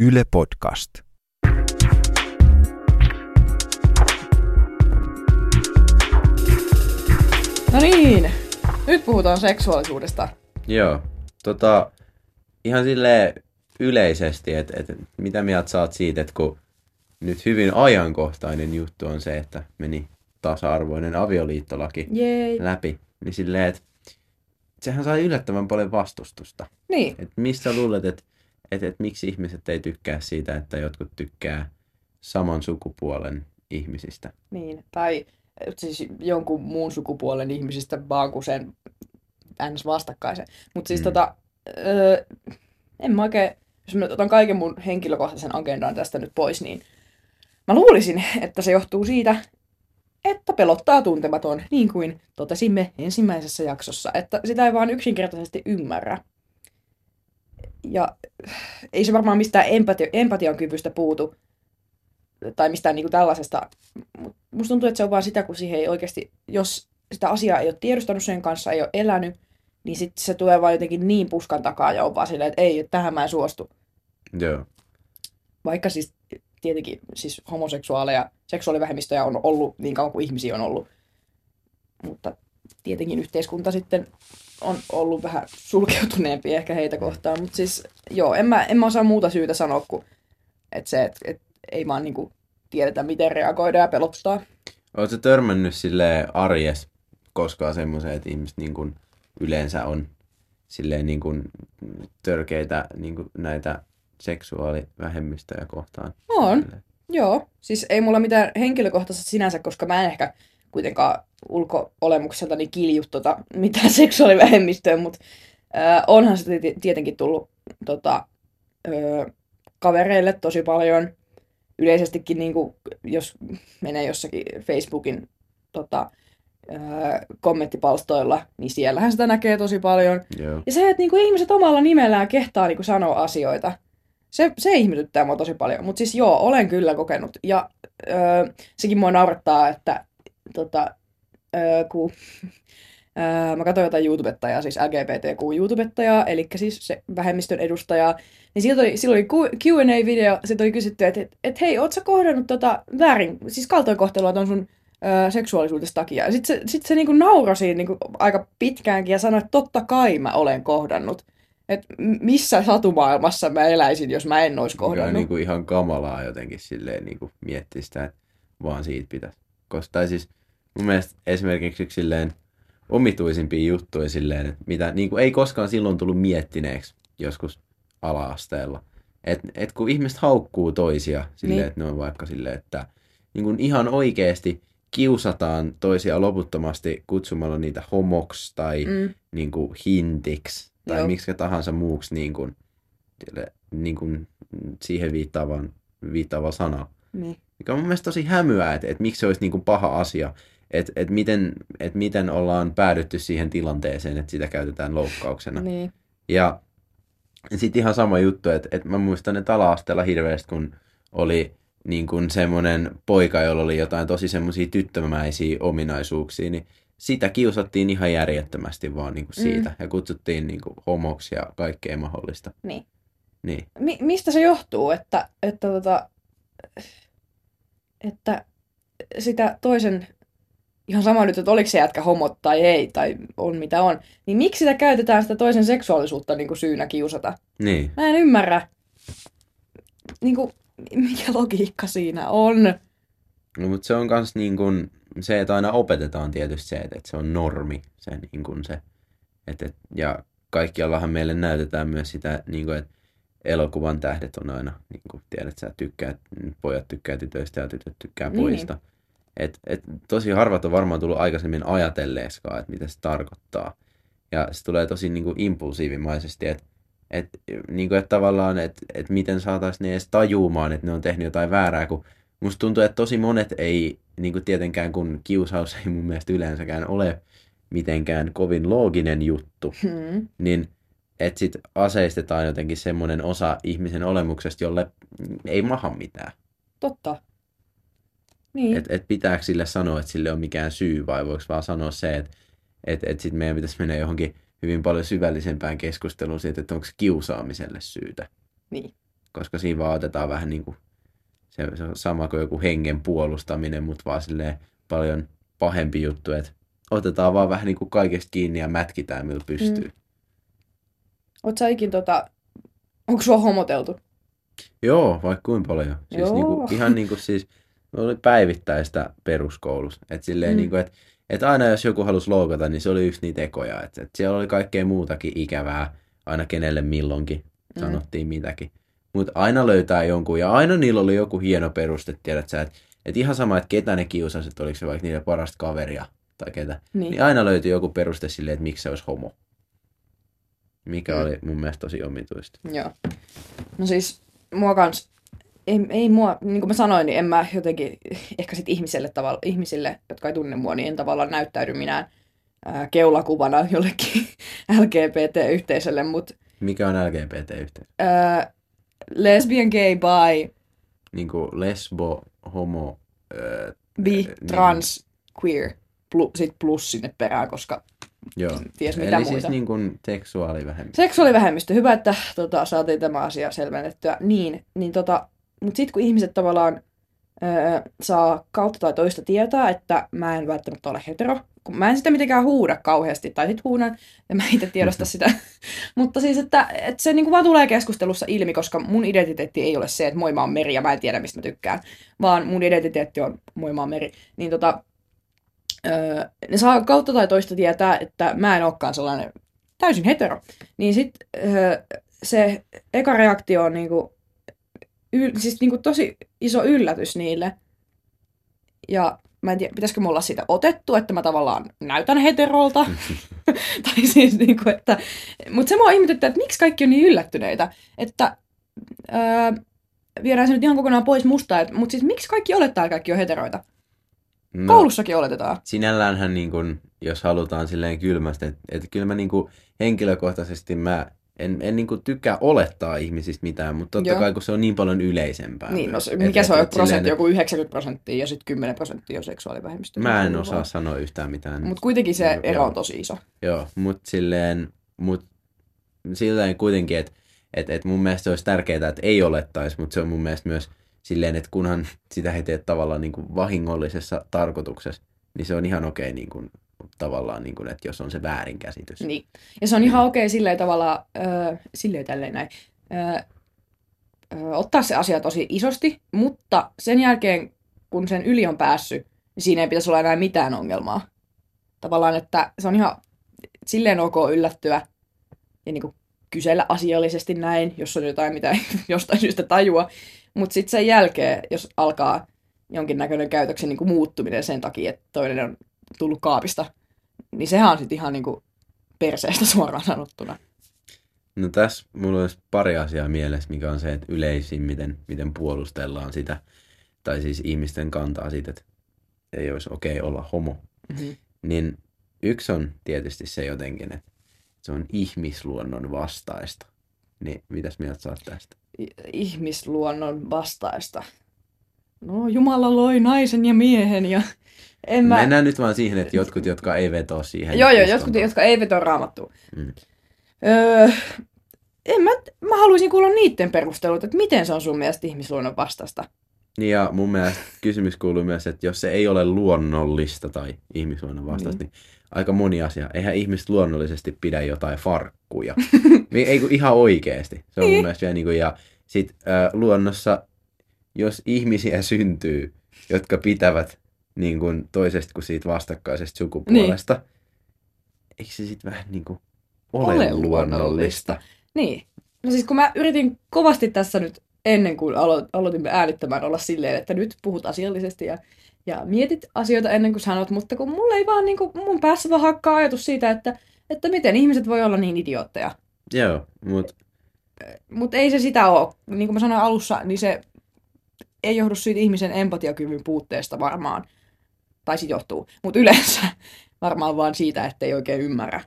Yle Podcast. No niin, nyt puhutaan seksuaalisuudesta. Joo, tota, ihan sille yleisesti, että et, mitä mieltä saat siitä, että kun nyt hyvin ajankohtainen juttu on se, että meni tasa-arvoinen avioliittolaki Jei. läpi, niin silleen, että sehän sai yllättävän paljon vastustusta. Niin, Et mistä luulet, että et, et miksi ihmiset ei tykkää siitä, että jotkut tykkää saman sukupuolen ihmisistä? niin. Tai siis jonkun muun sukupuolen ihmisistä vaan kuin sen ns. vastakkaisen. Mutta siis mm. tota, öö, en mä oikein, jos mä otan kaiken mun henkilökohtaisen agendan tästä nyt pois, niin mä luulisin, että se johtuu siitä, että pelottaa tuntematon, niin kuin totesimme ensimmäisessä jaksossa, että sitä ei vaan yksinkertaisesti ymmärrä. Ja ei se varmaan mistään empati- empatian kyvystä puutu, tai mistään niinku tällaisesta. Mut musta tuntuu, että se on vaan sitä, kun siihen ei oikeasti, jos sitä asiaa ei ole tiedostanut sen kanssa, ei ole elänyt, niin sitten se tulee vaan jotenkin niin puskan takaa ja on vaan silleen, että ei, tähän mä en suostu. Joo. Vaikka siis tietenkin siis homoseksuaaleja, seksuaalivähemmistöjä on ollut niin kauan kuin ihmisiä on ollut. Mutta tietenkin yhteiskunta sitten on ollut vähän sulkeutuneempi ehkä heitä kohtaan. Mutta siis joo, en mä, en mä osaa muuta syytä sanoa kuin, että se, että et, ei vaan niinku tiedetä, miten reagoida ja pelottaa. Oletko törmännyt sille arjes koskaan semmoiseen, että ihmiset niin kuin yleensä on silleen niin kuin törkeitä niin kuin näitä seksuaalivähemmistöjä kohtaan? On. Silleen. Joo, siis ei mulla mitään henkilökohtaisesti sinänsä, koska mä en ehkä kuitenkaan ulko-olemukseltani kilju tota, mitään seksuaalivähemmistöä, mutta äh, onhan se ti- tietenkin tullut tota, ö, kavereille tosi paljon. Yleisestikin, niin kuin, jos menee jossakin Facebookin tota, ö, kommenttipalstoilla, niin siellähän sitä näkee tosi paljon. Joo. Ja se, että niinku ihmiset omalla nimellään kehtaa niinku sanoa asioita, se, se ihmetyttää mua tosi paljon. Mutta siis joo, olen kyllä kokenut. Ja öö, sekin mua naurattaa, että tota, öö, kun öö, mä katsoin jotain YouTubettajaa, siis LGBTQ-YouTubettajaa, eli siis se vähemmistön edustajaa, niin silloin oli, silloin oli Q&A-video, se oli kysytty, että et, et hei, oot sä kohdannut tota väärin, siis kaltoinkohtelua ton sun ö, seksuaalisuudesta takia. Ja sitten se, sit se niinku nauroi siinä niinku aika pitkäänkin ja sanoi, että totta kai mä olen kohdannut. Että missä satumaailmassa mä eläisin, jos mä en olisi Mikä on kohdannut. niin kuin ihan kamalaa jotenkin silleen niin kuin miettiä sitä, että vaan siitä pitäisi. Koska tai siis mun mielestä esimerkiksi yksi silleen omituisimpia juttuja silleen, että mitä niin kuin ei koskaan silloin tullut miettineeksi joskus ala-asteella. Et, et kun ihmiset haukkuu toisia silleen, Niin. että ne on vaikka silleen, että niin kuin ihan oikeasti kiusataan toisia loputtomasti kutsumalla niitä homoks tai Mm, niin kuin hintiksi tai Joo. miksi tahansa muuksi niin kuin, niin kuin siihen viittaavaan, viittaava sana. niin. Mikä on mun mielestä tosi hämyää, että, että miksi se olisi niin kuin paha asia. Että, että, miten, että miten ollaan päädytty siihen tilanteeseen, että sitä käytetään loukkauksena. niin. Ja sitten ihan sama juttu, että, että mä muistan, että ala-asteella hirveästi, kun oli niin kuin semmoinen poika, jolla oli jotain tosi semmoisia tyttömäisiä ominaisuuksia, niin sitä kiusattiin ihan järjettömästi vaan niin kuin Mm. siitä. Ja kutsuttiin niin kuin homoksi ja kaikkea mahdollista. Niin. Niin. Mi- mistä se johtuu, että, että, tota, että sitä toisen, ihan sama nyt, että oliko se jätkä homo tai ei, tai on mitä on, niin miksi sitä käytetään sitä toisen seksuaalisuutta niin kuin syynä kiusata? Niin. Mä en ymmärrä, niin kuin, mikä logiikka siinä on. No, mutta se on kans niin kuin, se, että aina opetetaan tietysti se, että, että se on normi. Se, niin kuin se, että, että, ja kaikkiallahan meille näytetään myös sitä, niin kuin, että elokuvan tähdet on aina, niin kuin tiedät sä, tykkäät, pojat tykkää tytöistä ja tytöt tykkää Niin. pojista. Et, et, tosi harvat on varmaan tullut aikaisemmin ajatelleeskaan, että mitä se tarkoittaa. Ja se tulee tosi niin kuin impulsiivimaisesti, että et, niin kuin, että tavallaan, että et miten saataisiin ne edes tajumaan, että ne on tehnyt jotain väärää, kun musta tuntuu, että tosi monet ei, niin kuin tietenkään kun kiusaus ei mun mielestä yleensäkään ole mitenkään kovin looginen juttu, Hmm. niin että sit aseistetaan jotenkin semmoinen osa ihmisen olemuksesta, jolle ei maha mitään. Totta. Niin. Että et pitääkö sille sanoa, että sille on mikään syy, vai voiko vaan sanoa se, että et, et sitten meidän pitäisi mennä johonkin hyvin paljon syvällisempään keskusteluun siitä, että onko kiusaamiselle syytä. Niin. koska siinä vaan otetaan vähän niin kuin se, se on sama kuin joku hengen puolustaminen, mutta vaan silleen paljon pahempi juttu, että otetaan vaan vähän niin kuin kaikesta kiinni ja mätkitään, millä pystyy. Mm. Oot sä ikin tota, onko sua homoteltu? Joo, vaikka kuinka paljon. Siis Joo. niinku, ihan niin kuin siis, oli päivittäistä peruskoulussa. Että silleen Mm. niinku, että et aina jos joku halusi loukata, niin se oli yksi niitä ekoja. Että et siellä oli kaikkea muutakin ikävää, aina kenelle milloinkin Mm. sanottiin mitäkin. Mutta aina löytää jonkun, ja aina niillä oli joku hieno peruste, tiedät sä, että et ihan sama, että ketä ne kiusasit, oliko se vaikka niiden parasta kaveria tai ketä. Niin. Niin aina löytyi joku peruste silleen, että miksi se olisi homo. Mikä Mm. oli mun mielestä tosi omituista. Joo. No siis mua kans, ei, ei mua, niin kuin mä sanoin, niin en mä jotenkin, ehkä sit ihmiselle tavalla, ihmisille, jotka ei tunne mua, niin en tavallaan näyttäydy minään ää, keulakuvana jollekin LGBT-yhteisölle, mutta Mikä on LGBT-yhteisö? ää, lesbian, gay, bi, niin kuin lesbo, homo, öö, bi, niin. trans, queer, plu, sit plus sinne perään, koska joo. ties mitä Eli muita. siis niin kuin seksuaalivähemmistö. Seksuaalivähemmistö, hyvä, että tota, saatiin tämä asia selvennettyä. Niin, niin tota, mutta sitten kun ihmiset tavallaan öö, saa kautta tai toista tietää, että mä en välttämättä ole hetero, kun mä en sitä mitenkään huuda kauheasti, tai sit huudan, ja mä itse tiedosta sitä. mutta siis, että, että se niinku vaan tulee keskustelussa ilmi, koska mun identiteetti ei ole se, että moi mä oon meri ja mä en tiedä mistä mä tykkään, vaan mun identiteetti on moi mä oon meri. Niin tota, öö, ne saa kautta tai toista tietää, että mä en olekaan sellainen täysin hetero. Niin sit öö, se eka reaktio on niinku, yl, siis niinku tosi iso yllätys niille. Ja mä en tiedä, pitäisikö mulla siitä otettu, että mä tavallaan näytän heterolta. tai siis niinku, että... Mutta se mua ihmetyttää, että miksi kaikki on niin yllättyneitä. Että öö, viedään se nyt ihan kokonaan pois musta. Mutta siis miksi kaikki olettaa, että kaikki on heteroita? No, Koulussakin oletetaan. sinälläänhän niin kuin, jos halutaan silleen kylmästi, että, että kyllä mä niin kuin, henkilökohtaisesti mä en, en niin kuin, tykkää olettaa ihmisistä mitään, mutta totta Joo. kai kun se on niin paljon yleisempää. Niin, no, se- Et- mikä et- se on et silleen, prosentti, että joku 90 prosenttia ja sitten 10 prosenttia on seksuaalivähemmistö. Mä en osaa sanoa yhtään mitään. Mutta kuitenkin se Joo. ero on tosi iso. Joo, mutta silleen, mut silleen kuitenkin, että et, et mun mielestä se olisi tärkeää, että ei olettaisi, mutta se on mun mielestä myös silleen, että kunhan sitä ei tee tavallaan niin kuin vahingollisessa tarkoituksessa, niin se on ihan okei niin kuin, tavallaan, niin kuin, että jos on se väärinkäsitys. Niin. Ja se on ihan okei silleen tavallaan, öö, silleen tälleen näin, öö, öö, ottaa se asia tosi isosti, mutta sen jälkeen, kun sen yli on päässyt, niin siinä ei pitäisi olla enää mitään ongelmaa. Tavallaan, että se on ihan silleen ok yllättyä ja niin kuin kysellä asiallisesti näin, jos on jotain, mitä ei jostain syystä tajua. Mutta sitten sen jälkeen, jos alkaa jonkinnäköinen käytöksen niin kuin muuttuminen sen takia, että toinen on tullut kaapista, niin sehän on sitten ihan niin kuin perseestä suoraan sanottuna. No tässä mulla olisi pari asiaa mielessä, mikä on se, että yleisin, miten, miten puolustellaan sitä, tai siis ihmisten kantaa siitä, että ei olisi okei olla homo. Mm-hmm. Niin yksi on tietysti se jotenkin, että se on ihmisluonnon vastaista. Niin mitäs mieltä sä oot tästä? Ihmisluonnon vastaista. No, Jumala loi naisen ja miehen ja en mä... Mennään nyt vaan siihen, että jotkut, jotka ei vetoa siihen. Joo, joo, jotkut, jotka ei veto raamattua. Mm. Öö, en mä, mä haluaisin kuulla niiden perustelut, että miten se on sun mielestä ihmisluonnon vastaista. Niin ja mun mielestä kysymys kuuluu myös, että jos se ei ole luonnollista tai ihmisluonnon vastaista, niin. niin aika moni asia. Eihän ihmiset luonnollisesti pidä jotain farkkuja. ei kun ihan oikeasti. Se on mun Niin. mielestä vielä niin kuin, ja sit äh, luonnossa, jos ihmisiä syntyy, jotka pitävät niin kuin toisesta kuin siitä vastakkaisesta sukupuolesta, niin. eikö se sitten vähän niin kuin ole, Ole ole luonnollista. luonnollista? Niin. No siis kun mä yritin kovasti tässä nyt ennen kuin alo- aloitimme äänittämään olla silleen, että nyt puhut asiallisesti ja, ja mietit asioita ennen kuin sanot, mutta kun mulla ei vaan niin kuin, mun päässä vaan hakkaa ajatus siitä, että, että miten ihmiset voi olla niin idiootteja. Joo, mutta Mutta ei se sitä ole. Niin kuin mä sanoin alussa, niin se ei johdu siitä ihmisen empatiakyvyn puutteesta varmaan. Tai sit johtuu. Mutta yleensä varmaan vaan siitä, että ei oikein ymmärrä.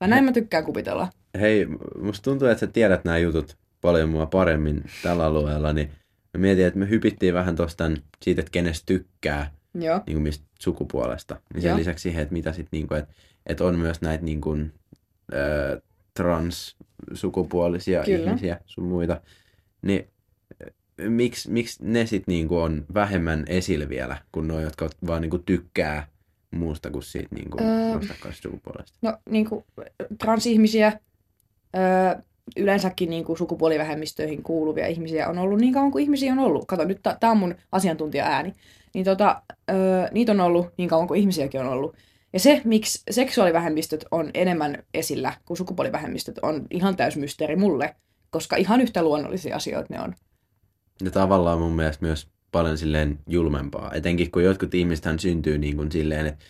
Mä näin mä tykkään kuvitella. hei, musta tuntuu, että sä tiedät nämä jutut paljon mua paremmin tällä alueella, niin mä mietin, että me hypittiin vähän tosta siitä, että kenestä tykkää, Joo. niin kuin mistä sukupuolesta. Niin sen Joo. lisäksi siihen, että mitä sit niin kuin, että, että on myös näitä niin kuin, äh, transsukupuolisia Kyllä. ihmisiä, sun muita. Niin miksi, miksi ne sitten niinku on vähemmän esillä vielä, kuin nuo, jotka vaan niinku tykkää muusta kuin siitä niinku Öö. sukupuolesta? No niin kuin transihmisiä, öö, yleensäkin niin kuin sukupuolivähemmistöihin kuuluvia ihmisiä on ollut niin kauan kuin ihmisiä on ollut. Kato, nyt tämä on mun asiantuntija-ääni. Niin tota, öö, niitä on ollut niin kauan kuin ihmisiäkin on ollut. Ja se, miksi seksuaalivähemmistöt on enemmän esillä kuin sukupuolivähemmistöt, on ihan täys mysteeri mulle, koska ihan yhtä luonnollisia asioita ne on. Ja tavallaan mun mielestä myös paljon silleen julmempaa. Etenkin kun jotkut ihmisethän syntyy niin kuin silleen, että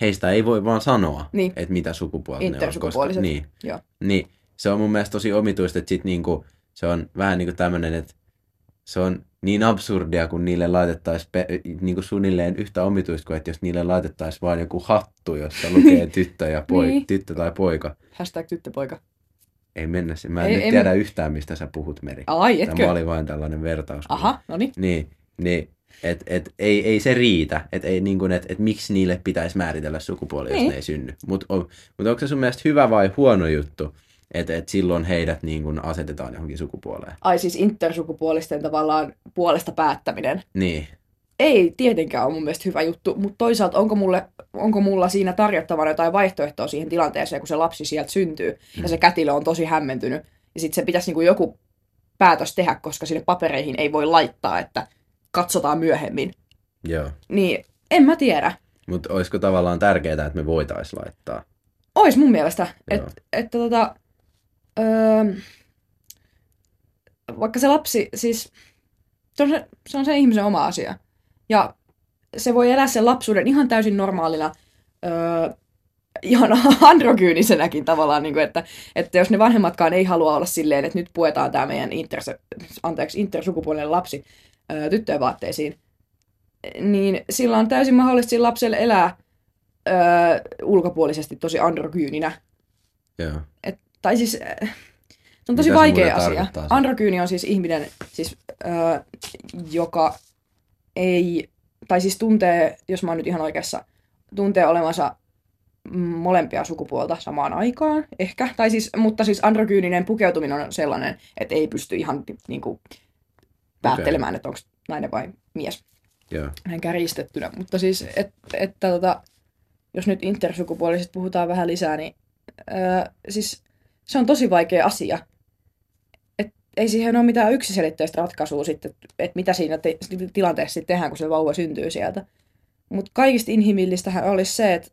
heistä ei voi vaan sanoa, Niin. että mitä sukupuolta ne on. Koska, niin, Joo. niin, se on mun mielestä tosi omituista, että sit niinku, se on vähän niin kuin tämmöinen, että se on niin absurdia, kun niille laitettaisiin pe- niinku suunnilleen yhtä omituista kuin, että jos niille laitettaisiin vain joku hattu, jossa lukee tyttö, ja poi- Niin. tyttö tai poika. Hashtag tyttöpoika. Ei mennä se. Mä en Ei- nyt ei tiedä me- yhtään, mistä sä puhut, Meri. Ai, etkö? Tämä oli vain tällainen vertaus. Aha, no niin. Niin, niin et, et, ei, ei se riitä, että et, niin et, et miksi niille pitäisi määritellä sukupuoli, jos Niin. ne ei synny. Mutta on, mut onko se sun mielestä hyvä vai huono juttu, että et silloin heidät niin kun asetetaan johonkin sukupuoleen? Ai siis intersukupuolisten tavallaan puolesta päättäminen. Niin, Ei tietenkään ole mun mielestä hyvä juttu, mutta toisaalta onko, mulle, onko mulla siinä tarjottavana jotain vaihtoehtoa siihen tilanteeseen, kun se lapsi sieltä syntyy mm. ja se kätilö on tosi hämmentynyt. Ja sitten se pitäisi niinku joku päätös tehdä, koska sinne papereihin ei voi laittaa, että katsotaan myöhemmin. joo. Niin en mä tiedä. Mutta olisiko tavallaan tärkeää, että me voitaisiin laittaa? Ois mun mielestä, että et, tota, öö, vaikka se lapsi, siis se on se, se on se ihmisen oma asia. Ja se voi elää sen lapsuuden ihan täysin normaalina, öö, ihan androgyynisenäkin tavallaan, niin kuin, että, että jos ne vanhemmatkaan ei halua olla silleen, että nyt puetaan tämä meidän inter, anteeksi, intersukupuolinen lapsi öö, tyttöjen vaatteisiin, niin sillä on täysin mahdollista sillä lapselle elää öö, ulkopuolisesti tosi androgyyninä. Joo. Et, tai siis, äh, se on tosi Mitä vaikea asia. Androgyyni on siis ihminen, siis, öö, joka ei, tai siis tuntee, jos mä oon nyt ihan oikeassa, tuntee olevansa mm, molempia sukupuolta samaan aikaan, ehkä. Tai siis, mutta siis androgyyninen pukeutuminen on sellainen, että ei pysty ihan niin kuin, päättelemään, että onko nainen vai mies Joo. näin kärjistettynä. Mutta siis, et, että tota, jos nyt intersukupuolisista puhutaan vähän lisää, niin öö, siis se on tosi vaikea asia. Et ei siihen ole mitään yksiselitteistä ratkaisua sitten, että mitä siinä te- tilanteessa sitten tehdään, kun se vauva syntyy sieltä. Mutta kaikista inhimillistähän olisi se, että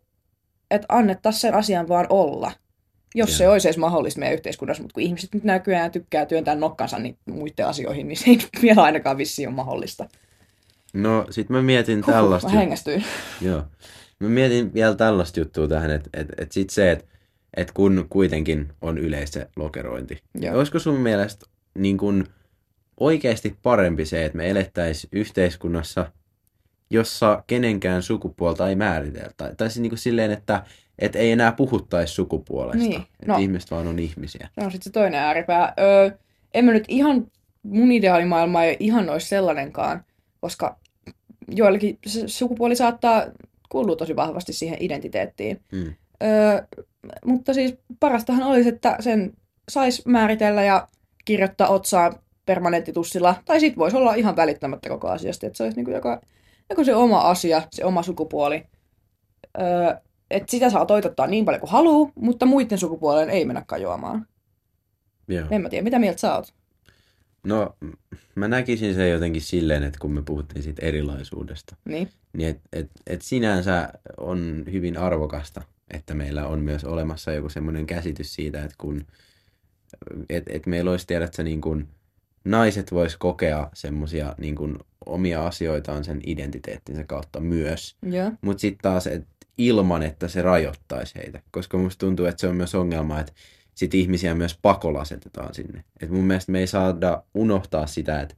et annettaisiin sen asian vaan olla. Jos Joo. se olisi edes mahdollista meidän yhteiskunnassa, mutta kun ihmiset nyt nykyään tykkää työntää nokkansa niin muiden asioihin, niin se ei vielä ainakaan vissiin ole mahdollista. No, sit mä mietin tällaista. mä hengästyin. Joo. Mä mietin vielä tällaista juttua tähän, että et, et sit se, että et kun kuitenkin on yleistä lokerointi. Joo. Olisiko sun mielestä niin kun oikeasti parempi se, että me elettäisiin yhteiskunnassa, jossa kenenkään sukupuolta ei määriteltä. Tai, siis niin kuin silleen, että et ei enää puhuttaisi sukupuolesta. Niin, Että no. ihmiset vaan on ihmisiä. On sitten se toinen ääripää. Öö, en mä nyt ihan, mun ideaalimaailma ei ihan olisi sellainenkaan, koska joillakin se sukupuoli saattaa kuulua tosi vahvasti siihen identiteettiin. Mm. Öö, mutta siis parastahan olisi, että sen saisi määritellä ja kirjoittaa otsaan permanenttitussilla, tai sitten voisi olla ihan välittämättä koko asiasta, että se olisi niin kuin joka, joko se oma asia, se oma sukupuoli. Öö, että sitä saa toitottaa niin paljon kuin haluaa, mutta muiden sukupuoleen ei mennä kajoamaan. Joo. En mä tiedä, mitä mieltä sä oot? No, mä näkisin sen jotenkin silleen, että kun me puhuttiin siitä erilaisuudesta, Niin. niin et, et, et sinänsä on hyvin arvokasta, että meillä on myös olemassa joku semmoinen käsitys siitä, että kun et, et meillä olisi tiedä, että niin kun naiset vois kokea semmoisia niin omia asioitaan sen identiteettinsä kautta myös, Joo. mutta sitten taas et ilman, että se rajoittaisi heitä, koska musta tuntuu, että se on myös ongelma, että sit ihmisiä myös pakolla asetetaan sinne. Et mun mielestä me ei saada unohtaa sitä, että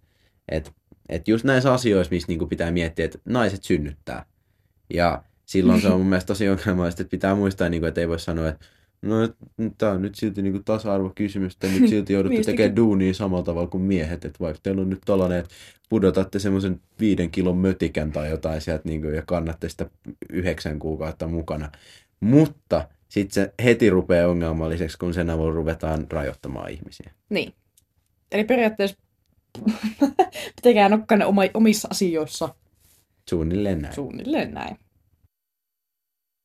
et, et just näissä asioissa, missä niinku pitää miettiä, että naiset synnyttää. Ja silloin se on mun mielestä tosi ongelmallista, että pitää muistaa, niinku, että ei voi sanoa, että no, tämä on nyt silti niinku tasa-arvokysymys, että nyt silti joudutte tekemään duunia samalla tavalla kuin miehet, että vaikka teillä on nyt tällainen, että pudotatte semmoisen viiden kilon mötikän tai jotain sieltä niinku, ja kannatte sitä yhdeksän kuukautta mukana. Mutta sitten se heti rupeaa ongelmalliseksi, kun sen avulla ruvetaan rajoittamaan ihmisiä. Niin. Eli periaatteessa Pistäkää nokkanne oma, omissa asioissa. Suunnilleen näin. Suunnilleen näin.